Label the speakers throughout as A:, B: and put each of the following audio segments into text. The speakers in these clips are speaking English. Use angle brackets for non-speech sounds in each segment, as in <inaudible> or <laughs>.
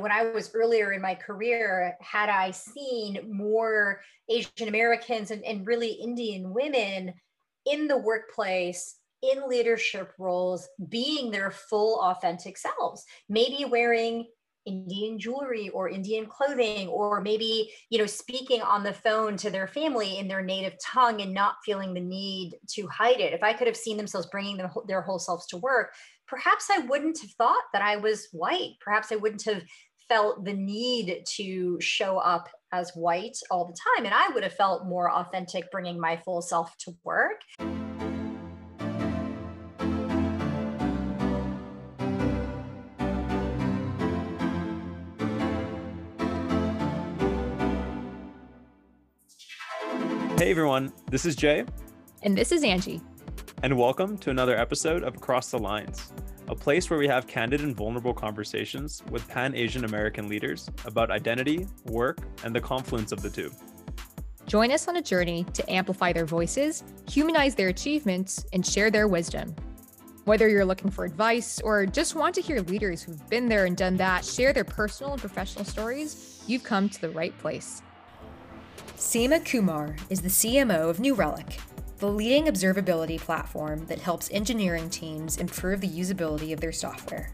A: when I was earlier in my career, had I seen more Asian Americans and, and really Indian women in the workplace in leadership roles being their full authentic selves maybe wearing indian jewelry or indian clothing or maybe you know speaking on the phone to their family in their native tongue and not feeling the need to hide it. If i could have seen themselves bringing their, their whole selves to work perhaps i wouldn't have thought that i was white. Perhaps i wouldn't have felt the need to show up as white all the time and i would have felt more authentic bringing my full self to work
B: Hey everyone, this is Jay.
C: And this is Angie.
B: And welcome to another episode of Across the Lines, a place where we have candid and vulnerable conversations with Pan Asian American leaders about identity, work, and the confluence of the two.
C: Join us on a journey to amplify their voices, humanize their achievements, and share their wisdom. Whether you're looking for advice or just want to hear leaders who've been there and done that share their personal and professional stories, you've come to the right place.
D: Seema Kumar is the CMO of New Relic, the leading observability platform that helps engineering teams improve the usability of their software.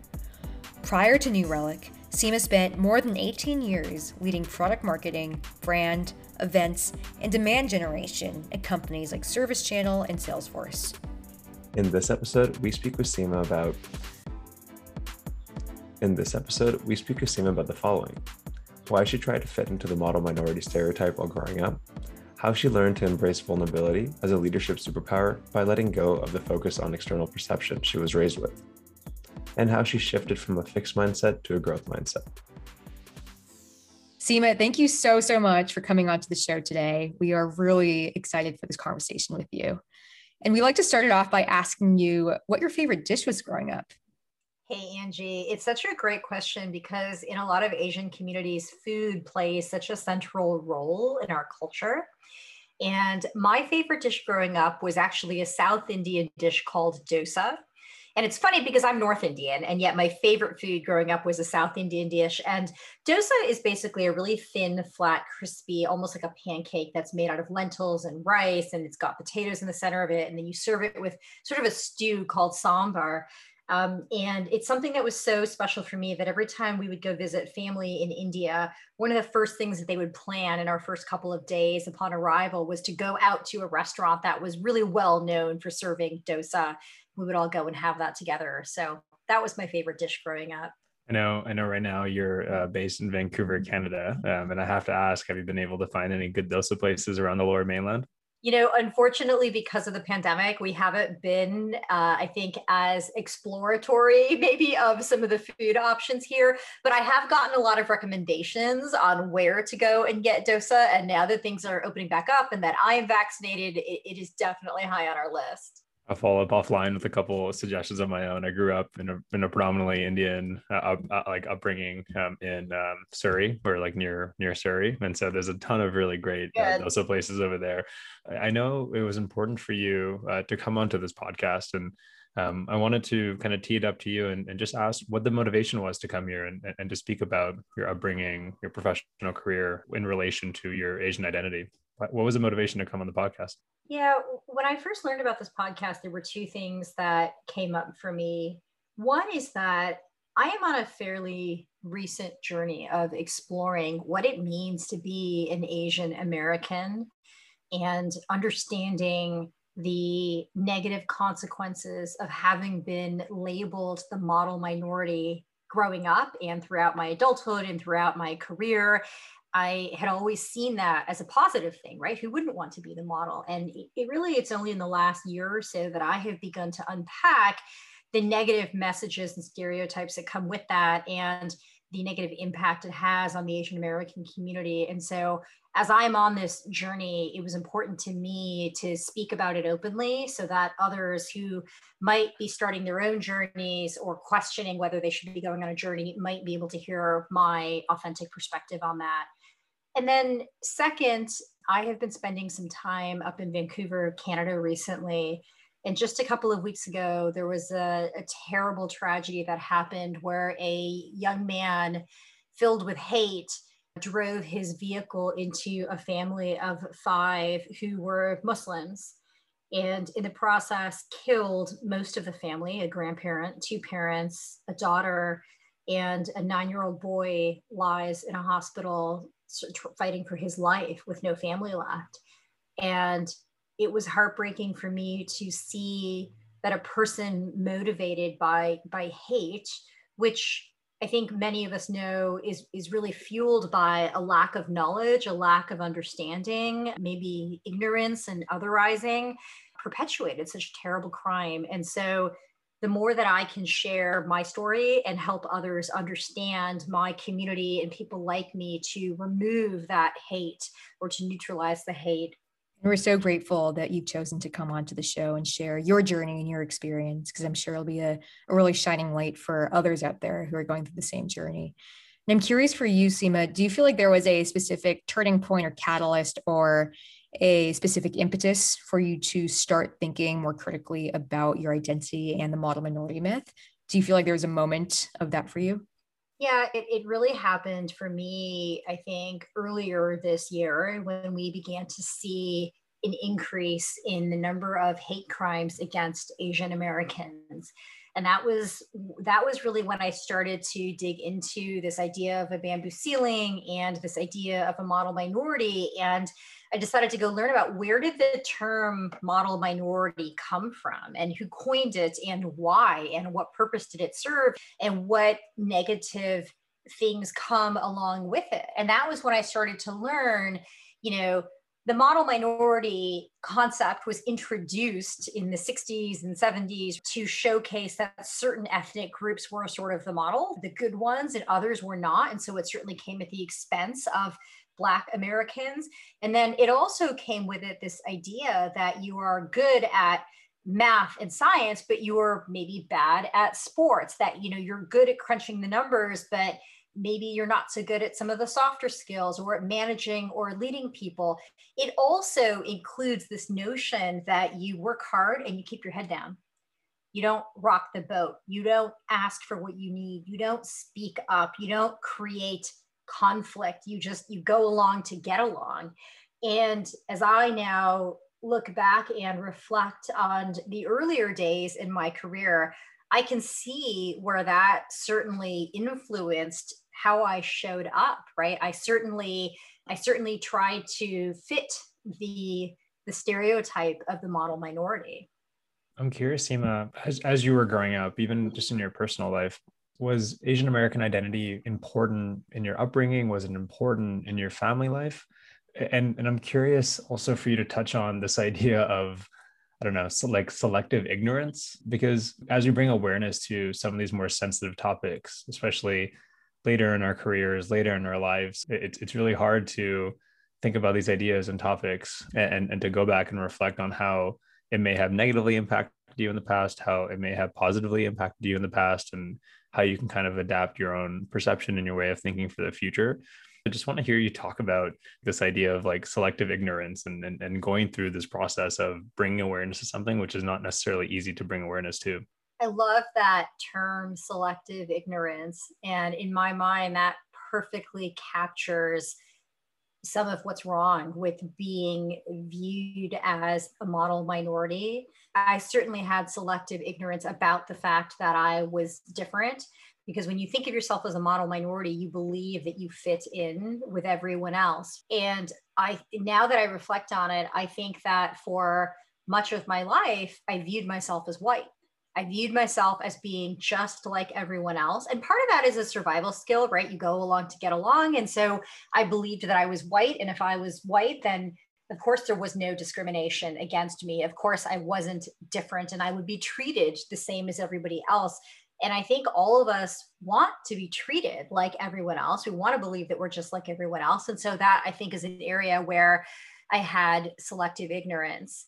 D: Prior to New Relic, Seema spent more than 18 years leading product marketing, brand, events, and demand generation at companies like ServiceChannel and Salesforce.
E: In this episode, we speak with Seema about in this episode, we speak with Seema about the following why she tried to fit into the model minority stereotype while growing up, how she learned to embrace vulnerability as a leadership superpower by letting go of the focus on external perception she was raised with, and how she shifted from a fixed mindset to a growth mindset.
C: Seema, thank you so, so much for coming onto the show today. We are really excited for this conversation with you. And we like to start it off by asking you what your favorite dish was growing up.
A: Hey, Angie, it's such a great question because in a lot of Asian communities, food plays such a central role in our culture. And my favorite dish growing up was actually a South Indian dish called dosa. And it's funny because I'm North Indian, and yet my favorite food growing up was a South Indian dish. And dosa is basically a really thin, flat, crispy, almost like a pancake that's made out of lentils and rice, and it's got potatoes in the center of it. And then you serve it with sort of a stew called sambar. Um, and it's something that was so special for me that every time we would go visit family in India, one of the first things that they would plan in our first couple of days upon arrival was to go out to a restaurant that was really well known for serving dosa. We would all go and have that together. So that was my favorite dish growing up.
B: I know, I know. Right now, you're uh, based in Vancouver, Canada, um, and I have to ask: Have you been able to find any good dosa places around the Lower Mainland?
A: You know, unfortunately, because of the pandemic, we haven't been, uh, I think, as exploratory <laughs> maybe of some of the food options here. But I have gotten a lot of recommendations on where to go and get dosa. And now that things are opening back up and that I am vaccinated, it, it is definitely high on our list.
B: I'll follow up offline with a couple of suggestions of my own. I grew up in a, in a predominantly Indian uh, uh, like upbringing um, in um, Surrey or like near near Surrey, and so there's a ton of really great uh, dosa places over there. I know it was important for you uh, to come onto this podcast, and um, I wanted to kind of tee it up to you and, and, just ask what the motivation was to come here and, and to speak about your upbringing, your professional career in relation to your Asian identity. What was the motivation to come on the podcast?
A: Yeah, when I first learned about this podcast, there were two things that came up for me. One is that I am on a fairly recent journey of exploring what it means to be an Asian American and understanding the negative consequences of having been labeled the model minority growing up and throughout my adulthood and throughout my career I had always seen that as a positive thing, right? Who wouldn't want to be the model? And it, really, it's only in the last year or so that I have begun to unpack the negative messages and stereotypes that come with that and the negative impact it has on the Asian American community. And so, as I'm on this journey, it was important to me to speak about it openly so that others who might be starting their own journeys or questioning whether they should be going on a journey might be able to hear my authentic perspective on that. And then, second, I have been spending some time up in Vancouver, Canada recently. And just a couple of weeks ago, there was a, a terrible tragedy that happened where a young man filled with hate, drove his vehicle into a family of five who were Muslims. And in the process, killed most of the family a grandparent, two parents, a daughter, and a nine year old boy lies in a hospital fighting for his life with no family left. And it was heartbreaking for me to see that a person motivated by by hate, which I think many of us know is is really fueled by a lack of knowledge, a lack of understanding, maybe ignorance and otherizing, perpetuated such terrible crime. And so the more that I can share my story and help others understand my community and people like me to remove that hate or to neutralize the hate.
C: We're so grateful that you've chosen to come onto the show and share your journey and your experience, because I'm sure it'll be a, a really shining light for others out there who are going through the same journey. And I'm curious for you, Seema, do you feel like there was a specific turning point or catalyst or a specific impetus for you to start thinking more critically about your identity and the model minority myth? Do you feel like there was a moment of that for you?
A: Yeah, it, it really happened for me, I think, earlier this year when we began to see an increase in the number of hate crimes against Asian Americans. And that was that was really when I started to dig into this idea of a bamboo ceiling and this idea of a model minority and I decided to go learn about where did the term model minority come from and who coined it and why and what purpose did it serve and what negative things come along with it. And that was when I started to learn, you know, the model minority concept was introduced in the 60s and 70s to showcase that certain ethnic groups were sort of the model, the good ones, and others were not. And so it certainly came at the expense of Black Americans. And then it also came with it this idea that you are good at math and science, but you are maybe bad at sports, that you know you're good at crunching the numbers, but maybe you're not so good at some of the softer skills or at managing or leading people. It also includes this notion that you work hard and you keep your head down. You don't rock the boat. You don't ask for what you need. You don't speak up. You don't create conflict you just you go along to get along and as i now look back and reflect on the earlier days in my career i can see where that certainly influenced how i showed up right i certainly i certainly tried to fit the the stereotype of the model minority
B: i'm curious seema as, as you were growing up even just in your personal life was Asian American identity important in your upbringing? Was it important in your family life? And and I'm curious also for you to touch on this idea of I don't know, so like selective ignorance, because as you bring awareness to some of these more sensitive topics, especially later in our careers, later in our lives, it's it's really hard to think about these ideas and topics and, and to go back and reflect on how it may have negatively impacted you in the past, how it may have positively impacted you in the past, and how you can kind of adapt your own perception and your way of thinking for the future. I just want to hear you talk about this idea of like selective ignorance and, and, and going through this process of bringing awareness to something, which is not necessarily easy to bring awareness to.
A: I love that term selective ignorance. And in my mind, that perfectly captures some of what's wrong with being viewed as a model minority. I certainly had selective ignorance about the fact that I was different because when you think of yourself as a model minority you believe that you fit in with everyone else and i now that i reflect on it i think that for much of my life i viewed myself as white I viewed myself as being just like everyone else. And part of that is a survival skill, right? You go along to get along. And so I believed that I was white. And if I was white, then of course there was no discrimination against me. Of course I wasn't different and I would be treated the same as everybody else. And I think all of us want to be treated like everyone else. We want to believe that we're just like everyone else. And so that I think is an area where I had selective ignorance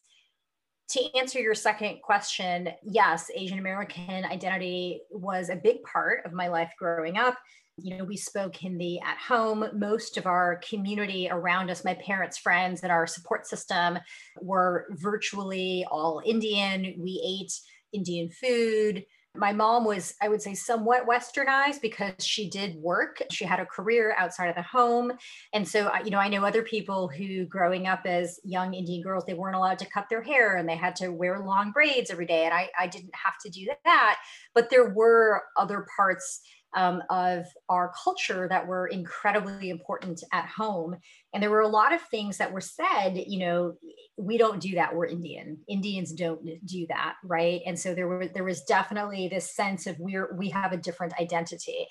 A: to answer your second question, yes, Asian American identity was a big part of my life growing up. You know, we spoke Hindi at home. Most of our community around us, my parents' friends, and our support system were virtually all Indian. We ate Indian food. My mom was, I would say, somewhat westernized because she did work. She had a career outside of the home. And so, you know, I know other people who growing up as young Indian girls, they weren't allowed to cut their hair and they had to wear long braids every day. And I, I didn't have to do that. But there were other parts um, of our culture that were incredibly important at home. And there were a lot of things that were said, you know, we don't do that. We're Indian. Indians don't do that, right? And so there were there was definitely this sense of we're we have a different identity.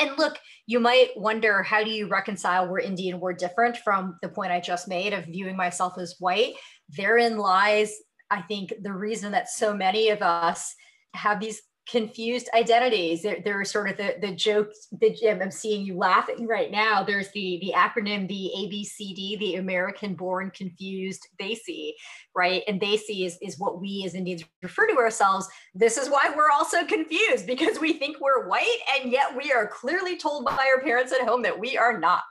A: And look, you might wonder how do you reconcile we're Indian, we're different from the point I just made of viewing myself as white. Therein lies, I think, the reason that so many of us have these confused identities. There, there are sort of the, the jokes that I'm seeing you laughing right now. There's the, the acronym, the ABCD, the American born confused Desi, right? And Desi is, is what we as Indians refer to ourselves. This is why we're also confused because we think we're white and yet we are clearly told by our parents at home that we are not.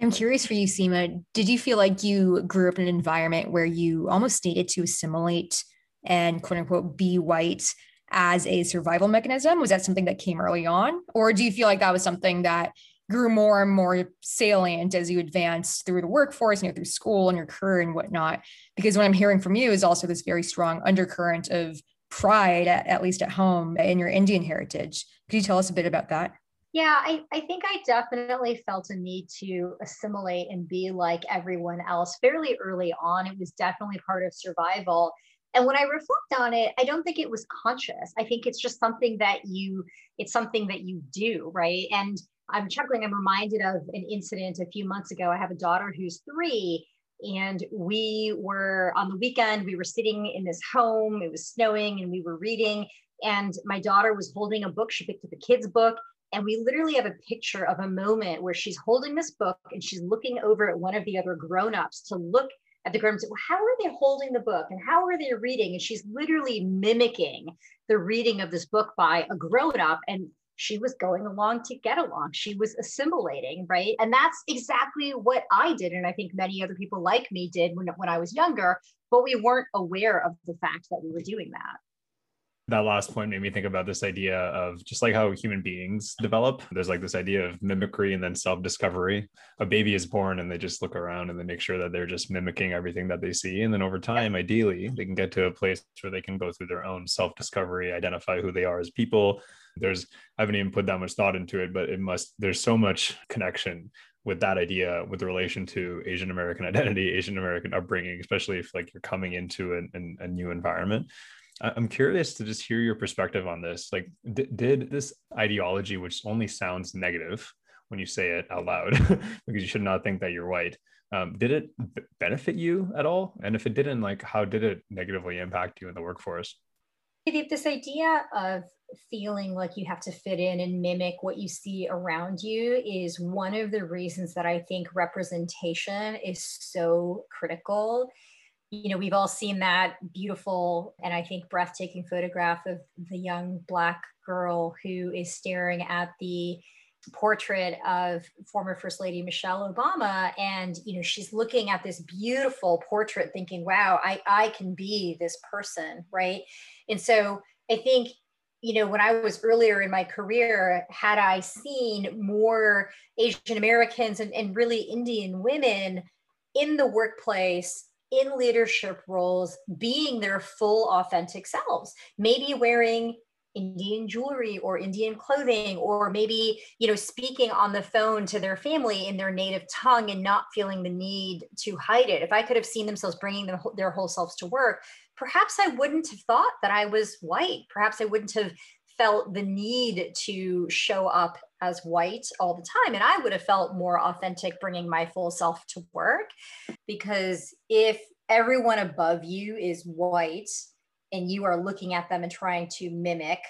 C: I'm curious for you, Seema. Did you feel like you grew up in an environment where you almost needed to assimilate and quote unquote be white as a survival mechanism? Was that something that came early on? Or do you feel like that was something that grew more and more salient as you advanced through the workforce, you know, through school and your career and whatnot? Because what I'm hearing from you is also this very strong undercurrent of pride, at, at least at home, in your Indian heritage. Could you tell us a bit about that?
A: Yeah, I, I think I definitely felt a need to assimilate and be like everyone else fairly early on. It was definitely part of survival. And when I reflect on it, I don't think it was conscious. I think it's just something that you, it's something that you do, right? And I'm chuckling, I'm reminded of an incident a few months ago. I have a daughter who's three, and we were on the weekend, we were sitting in this home, it was snowing, and we were reading. And my daughter was holding a book. She picked up a kid's book. And we literally have a picture of a moment where she's holding this book and she's looking over at one of the other grown-ups to look at the grown-ups, well, how are they holding the book and how are they reading? And she's literally mimicking the reading of this book by a grown-up. And she was going along to get along. She was assimilating, right? And that's exactly what I did. And I think many other people like me did when, when I was younger, but we weren't aware of the fact that we were doing that
B: that last point made me think about this idea of just like how human beings develop. There's like this idea of mimicry and then self discovery. A baby is born and they just look around and they make sure that they're just mimicking everything that they see. And then over time, ideally, they can get to a place where they can go through their own self discovery, identify who they are as people. There's, I haven't even put that much thought into it, but it must, there's so much connection with that idea with the relation to asian american <laughs> identity asian american upbringing especially if like you're coming into an, an, a new environment I'm curious to just hear your perspective on this. Like, d- did this ideology, which only sounds negative when you say it out loud, <laughs> because you should not think that you're white, um, did it b- benefit you at all? And if it didn't, like, how did it negatively impact you in the workforce?
A: This idea of feeling like you have to fit in and mimic what you see around you is one of the reasons that I think representation is so critical you know, we've all seen that beautiful and I think breathtaking photograph of the young Black girl who is staring at the portrait of former First Lady Michelle Obama. And, you know, she's looking at this beautiful portrait thinking, wow, I, I can be this person, right? And so I think you know, when I was earlier in my career, had I seen more Asian Americans and, and really Indian women in the workplace in leadership roles being their full authentic selves. Maybe wearing indian jewelry or indian clothing or maybe you know speaking on the phone to their family in their native tongue and not feeling the need to hide it. If i could have seen themselves bringing their, whole selves to work perhaps i wouldn't have thought that i was white. Perhaps i wouldn't have felt the need to show up as white all the time. And I would have felt more authentic bringing my full self to work because if everyone above you is white and you are looking at them and trying to mimic,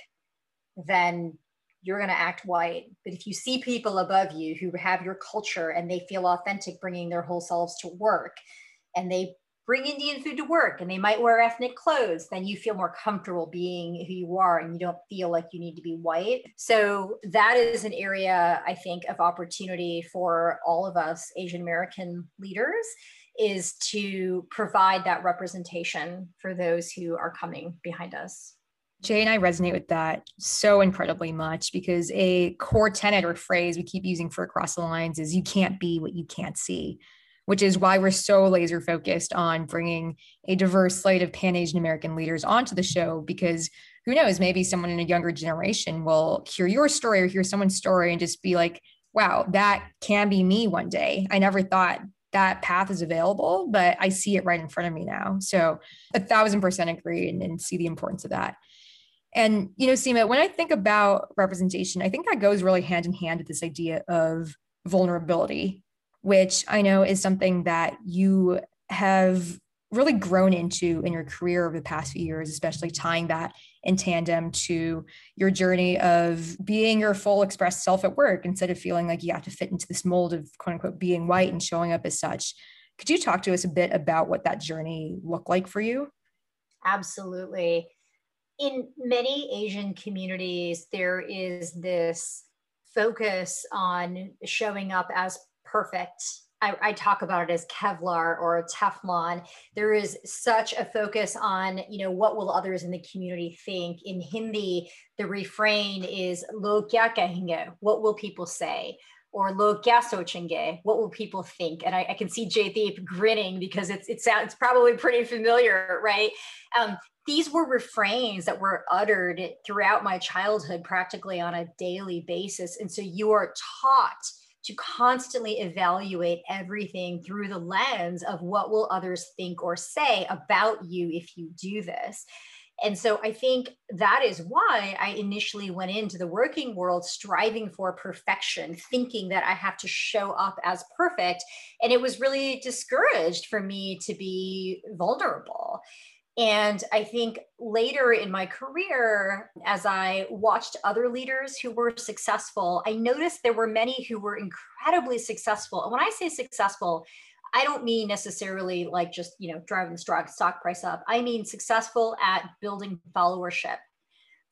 A: then you're going to act white. But if you see people above you who have your culture and they feel authentic bringing their whole selves to work and they bring Indian food to work and they might wear ethnic clothes, then you feel more comfortable being who you are and you don't feel like you need to be white. So that is an area I think of opportunity for all of us Asian American leaders is to provide that representation for those who are coming behind us.
C: Jay and I resonate with that so incredibly much because a core tenet or phrase we keep using for across the lines is you can't be what you can't see, which is why we're so laser focused on bringing a diverse slate of Pan Asian American leaders onto the show because who knows, maybe someone in a younger generation will hear your story or hear someone's story and just be like, wow, that can be me one day. I never thought that path is available, but I see it right in front of me now. So a thousand percent agree and, and see the importance of that. And, you know, Seema, when I think about representation, I think that goes really hand in hand with this idea of vulnerability, which I know is something that you have really grown into in your career over the past few years, especially tying that in tandem to your journey of being your full expressed self at work instead of feeling like you have to fit into this mold of quote unquote being white and showing up as such. Could you talk to us a bit about what that journey looked like for you?
A: Absolutely. In many Asian communities, there is this focus on showing up as perfect I, I, talk about it as Kevlar or Teflon. There is such a focus on, you know, what will others in the community think? In Hindi, the refrain is "Lo kya kahenge?" What will people say? Or "Lo kya sochenge?" What will people think? And I, I can see Jaydeep grinning because it's it sounds probably pretty familiar, right? Um, these were refrains that were uttered throughout my childhood, practically on a daily basis, and so you are taught to constantly evaluate everything through the lens of what will others think or say about you if you do this. And so I think that is why I initially went into the working world striving for perfection, thinking that I have to show up as perfect. And it was really discouraged for me to be vulnerable. And I think later in my career, as I watched other leaders who were successful, I noticed there were many who were incredibly successful. And when I say successful, I don't mean necessarily like just, you know, driving the stock, price up. I mean successful at building followership.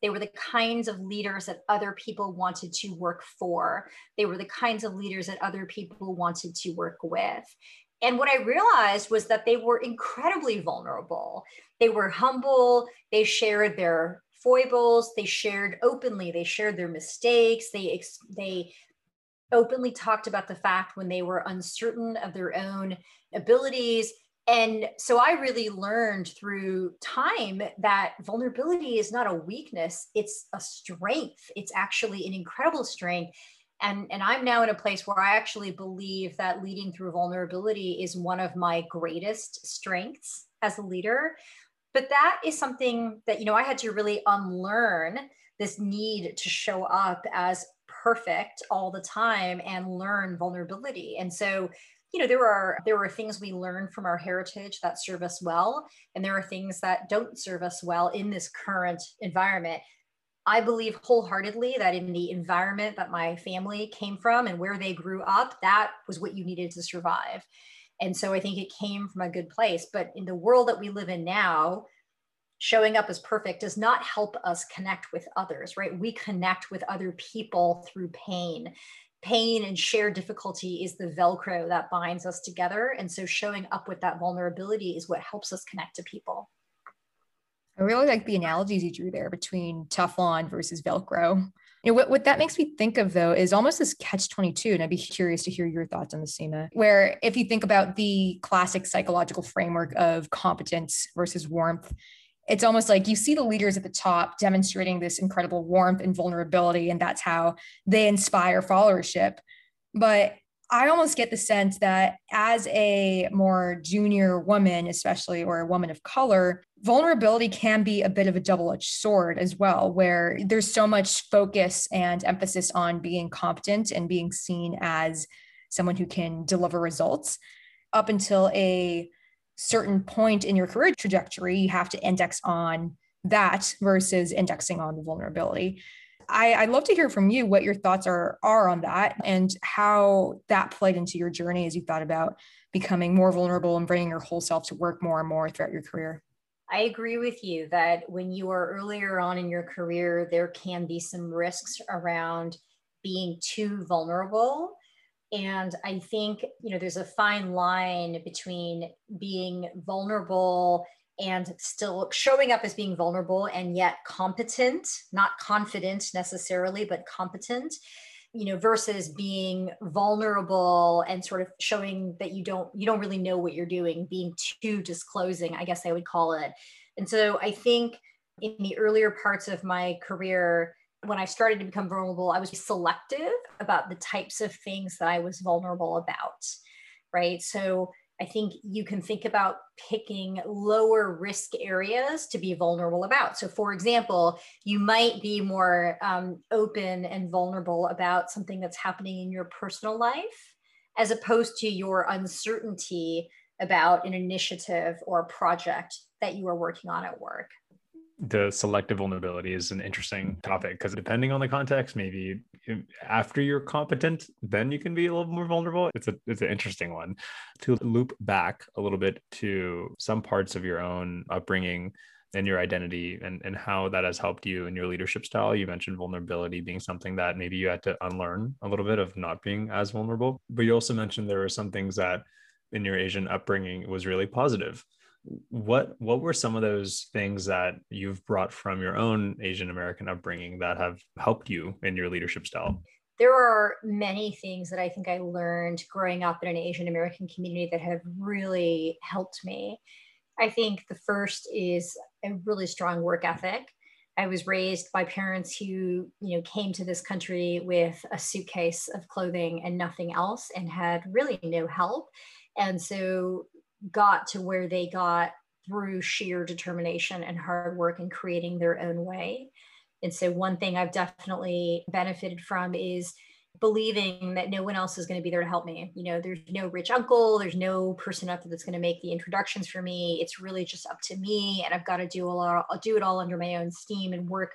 A: They were the kinds of leaders that other people wanted to work for. They were the kinds of leaders that other people wanted to work with. And what I realized was that they were incredibly vulnerable. They were humble. They shared their foibles. They shared openly. They shared their mistakes. They they openly talked about the fact when they were uncertain of their own abilities. And so I really learned through time that vulnerability is not a weakness, it's a strength. It's actually an incredible strength. And, and I'm now in a place where I actually believe that leading through vulnerability is one of my greatest strengths as a leader. But that is something that you know i had to really unlearn this need to show up as perfect all the time and learn vulnerability. And so you know there are there are things we learn from our heritage that serve us well and there are things that don't serve us well in this current environment i believe wholeheartedly that in the environment that my family came from and where they grew up that was what you needed to survive and so I think it came from a good place. But in the world that we live in now, showing up as perfect does not help us connect with others, right? We connect with other people through pain. Pain and shared difficulty is the Velcro that binds us together. And so showing up with that vulnerability is what helps us connect to people.
C: I really like the analogies you drew there between Teflon versus Velcro. You know, what, what that makes me think of though is almost this catch 22. And I'd be curious to hear your thoughts on the Seema, where if you think about the classic psychological framework of competence versus warmth, it's almost like you see the leaders at the top demonstrating this incredible warmth and vulnerability, and that's how they inspire followership. But I almost get the sense that as a more junior woman, especially or a woman of color, vulnerability can be a bit of a double edged sword as well, where there's so much focus and emphasis on being competent and being seen as someone who can deliver results up until a certain point in your career trajectory, you have to index on that versus indexing on the vulnerability. I, I'd love to hear from you what your thoughts are are on that and how that played into your journey as you thought about becoming more vulnerable and bringing your whole self to work more and more throughout your career.
A: I agree with you that when you are earlier on in your career, there can be some risks around being too vulnerable. And I think, you know, there's a fine line between being vulnerable and still showing up as being vulnerable and yet competent, not confident necessarily, but competent you know versus being vulnerable and sort of showing that you don't you don't really know what you're doing being too disclosing i guess i would call it. And so i think in the earlier parts of my career when i started to become vulnerable i was selective about the types of things that i was vulnerable about right? So I think you can think about picking lower risk areas to be vulnerable about. So, for example, you might be more um, open and vulnerable about something that's happening in your personal life, as opposed to your uncertainty about an initiative or project that you are working on at work
B: the selective vulnerability is an interesting mm. topic because depending on the context, maybe after you're competent, then you can be a little more vulnerable. It's a it's an interesting one. To loop back a little bit to some parts of your own upbringing and your identity and, and how that has helped you in your leadership style. You mentioned vulnerability being something that maybe you had to unlearn a little bit of not being as vulnerable. But you also mentioned there were some things that in your Asian upbringing was really positive what what were some of those things that you've brought from your own asian american upbringing that have helped you in your leadership style?
A: There are many things that i think i learned growing up in an asian american community that have really helped me. I think the first is a really strong work ethic. I was raised by parents who you know came to this country with a suitcase of clothing and nothing else and had really no help. And so got to where they got through sheer determination and hard work and creating their own way. And so, one thing I've definitely benefited from is believing that no one else is going to be there to help me. You know, there's no rich uncle, there's no person up there that's going to make the introductions for me. It's really just up to me, and I've got to do a lot. I'll do it all under my own steam and work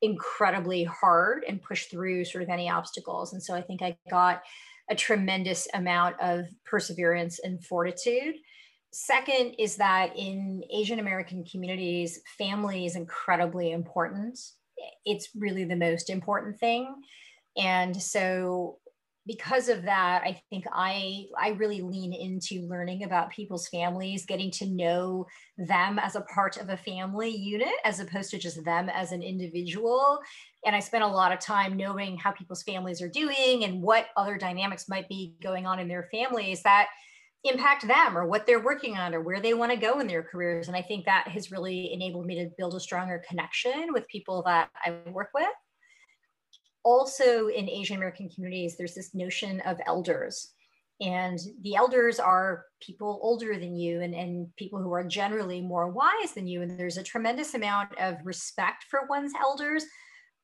A: incredibly hard and push through sort of any obstacles. And so, I think I got a tremendous amount of perseverance and fortitude Second is that in Asian American communities, family is incredibly important. It's really the most important thing. And so because of that, I think I I really lean into learning about people's families, getting to know them as a part of a family unit as opposed to just them as an individual. And I spent a lot of time knowing how people's families are doing and what other dynamics might be going on in their families that impact them or what they're working on or where they want to go in their careers. And I think that has really enabled me to build a stronger connection with people that I work with. Also, in Asian American communities, there's this notion of elders. And the elders are people older than you and, and people who are generally more wise than you. And there's a tremendous amount of respect for one's elders.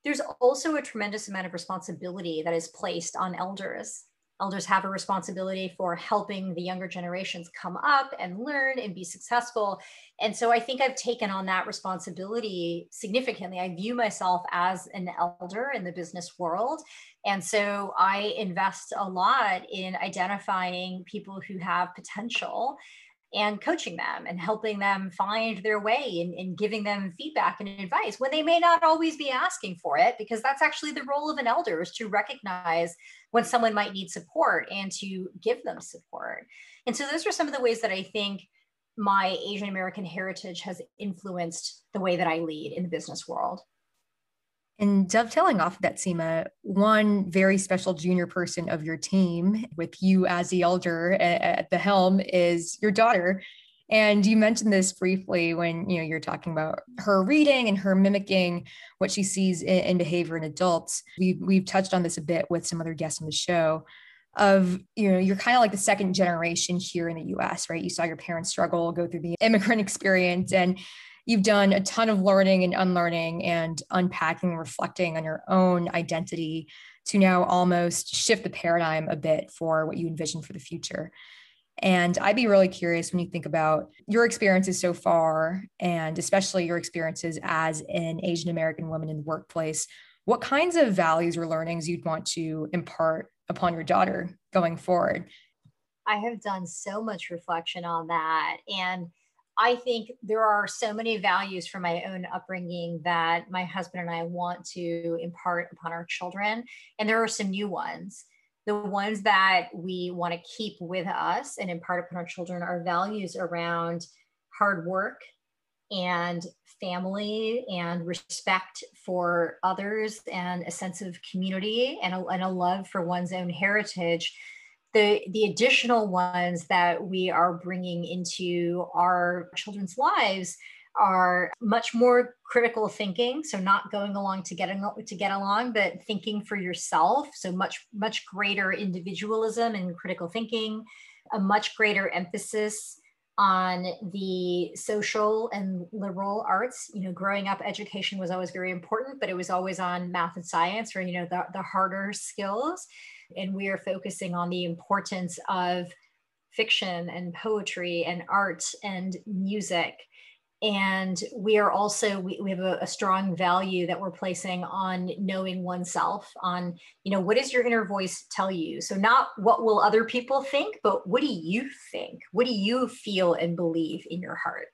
A: There's also a tremendous amount of responsibility that is placed on elders elders have a responsibility for helping the younger generations come up and learn and be successful. And so I think I've taken on that responsibility significantly. I view myself as an elder in the business world. And so I invest a lot in identifying people who have potential and coaching them and helping them find their way and, and, giving them feedback and advice when they may not always be asking for it because that's actually the role of an elder is to recognize when someone might need support and to give them support. And so those are some of the ways that i think my asian american heritage has influenced the way that i lead in the business world
C: and dovetailing off of that, Seema, one very special junior person of your team, with you as the elder at the helm, is your daughter. And you mentioned this briefly when you know you're talking about her reading and her mimicking what she sees in, in behavior in adults. We've we've touched on this a bit with some other guests on the show. Of you know, you're kind of like the second generation here in the U.S., right? You saw your parents struggle, go through the immigrant <laughs> experience, and you've done a ton of learning and unlearning and unpacking, reflecting on your own identity to now almost shift the paradigm a bit for what you envision for the future. And I'd be really curious when you think about your experiences so far, and especially your experiences as an Asian American woman in the workplace, what kinds of values or learnings you'd want to impart upon your daughter going forward?
A: I have done so much reflection on that. And I think there are so many values from my own upbringing that my husband and I want to impart upon our children. And there are some new ones. The ones that we want to keep with us and impart upon our children are values around hard work, and family and respect for others and a sense of community and a, and a love for one's own heritage the the additional ones that we are bringing into our children's lives are much more critical thinking. So not going along to get to get along but thinking for yourself. So much much greater individualism and critical thinking a much greater emphasis on the social and liberal arts. You know growing up education was always very important but it was always on math and science or you know the, the harder skills. And we are focusing on the importance of fiction and poetry and art and music and we are also we, we have a, a, strong value that we're placing on knowing oneself on you know what does your inner voice tell you? So not what will other people think but what do you think? What do you feel and believe in your heart?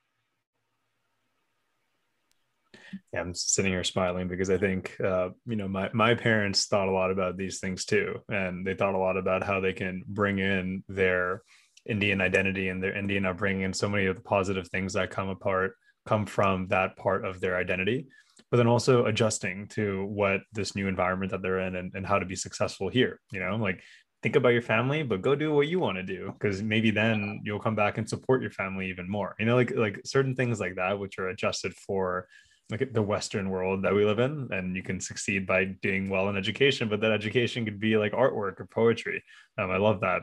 B: Yeah i'm sitting here smiling because i think uh, you know my, my parents thought a lot about these things too and they thought a lot about how they can bring in their Indian identity and their Indian upbringing and so many of the positive things that come apart come from that part of their identity but then also adjusting to what this new environment that they're in and, and how to be successful here you know? Like think about your family but go do what you want to do because maybe then you'll come back and support your family even more you know? Like like certain things like that which are adjusted for like the western world that we live in and you can succeed by doing well in education but that education could be like artwork or poetry. Um, i love that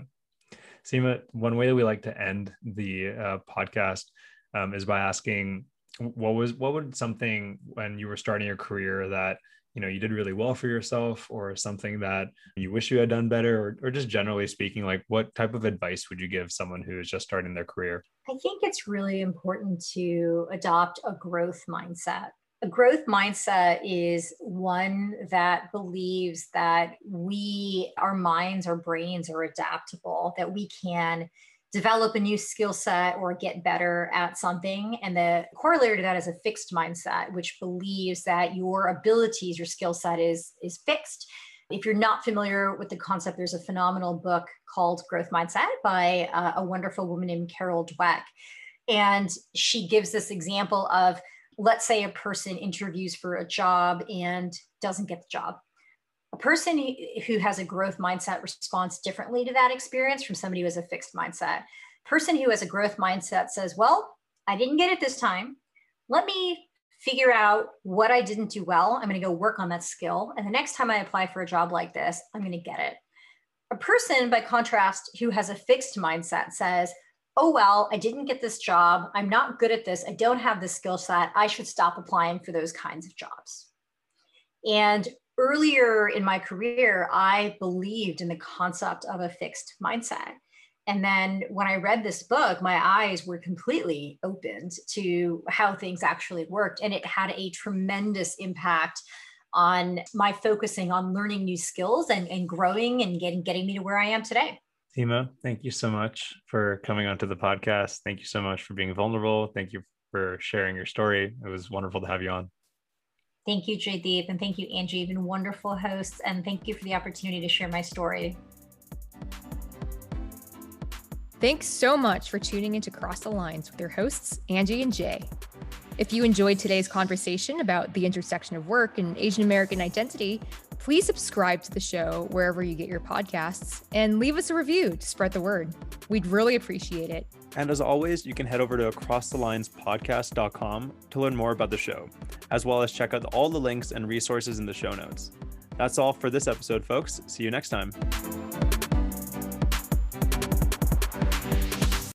B: Seema, one way that we like to end the uh, podcast um, is by asking what was what would something when you were starting your career that you know you did really well for yourself or something that you wish you had done better? Or, or just generally speaking like what type of advice would you give someone who is just starting their career?
A: I think it's really important to adopt a growth mindset a growth mindset is one that believes that we, our minds, our brains are adaptable, that we can develop a new skill set or get better at something. And the corollary to that is a fixed mindset, which believes that your abilities, your skill set is, is fixed. If you're not familiar with the concept, there's a phenomenal book called Growth Mindset by uh, a wonderful woman named Carol Dweck. And she gives this example of let's say a person interviews for a job and doesn't get the job. A person who has a growth mindset responds differently to that experience from somebody who has a fixed mindset. Person who has a growth mindset says, Well, I didn't get it this time. Let me figure out what I didn't do well. I'm going to go work on that skill. And the next time I apply for a job like this, I'm going to get it. A person, by contrast, who has a fixed mindset says, oh, well, I didn't get this job. I'm not good at this. I don't have the skill set. I should stop applying for those kinds of jobs. And earlier in my career, I believed in the concept of a fixed mindset. And then when I read this book, my eyes were completely opened to how things actually worked. And it had a tremendous impact on my focusing on learning new skills and, and growing and getting, getting me to where I am today.
B: Seema, thank you so much for coming onto the podcast. Thank you so much for being vulnerable. Thank you for sharing your story. It was wonderful to have you on.
A: Thank you, Jaydeep, and thank you, Angie. You've been wonderful hosts, and thank you for the opportunity to share my story.
C: Thanks so much for tuning into Across the Lines with your hosts, Angie and Jay. If you enjoyed today's conversation about the intersection of work and Asian American identity, please subscribe to the show wherever you get your podcasts and leave us a review to spread the word. We'd really appreciate it.
B: And as always, you can head over to acrossthelinespodcast.com to learn more about the show, as well as check out all the links and resources in the show notes. That's all for this episode, folks. See you next time.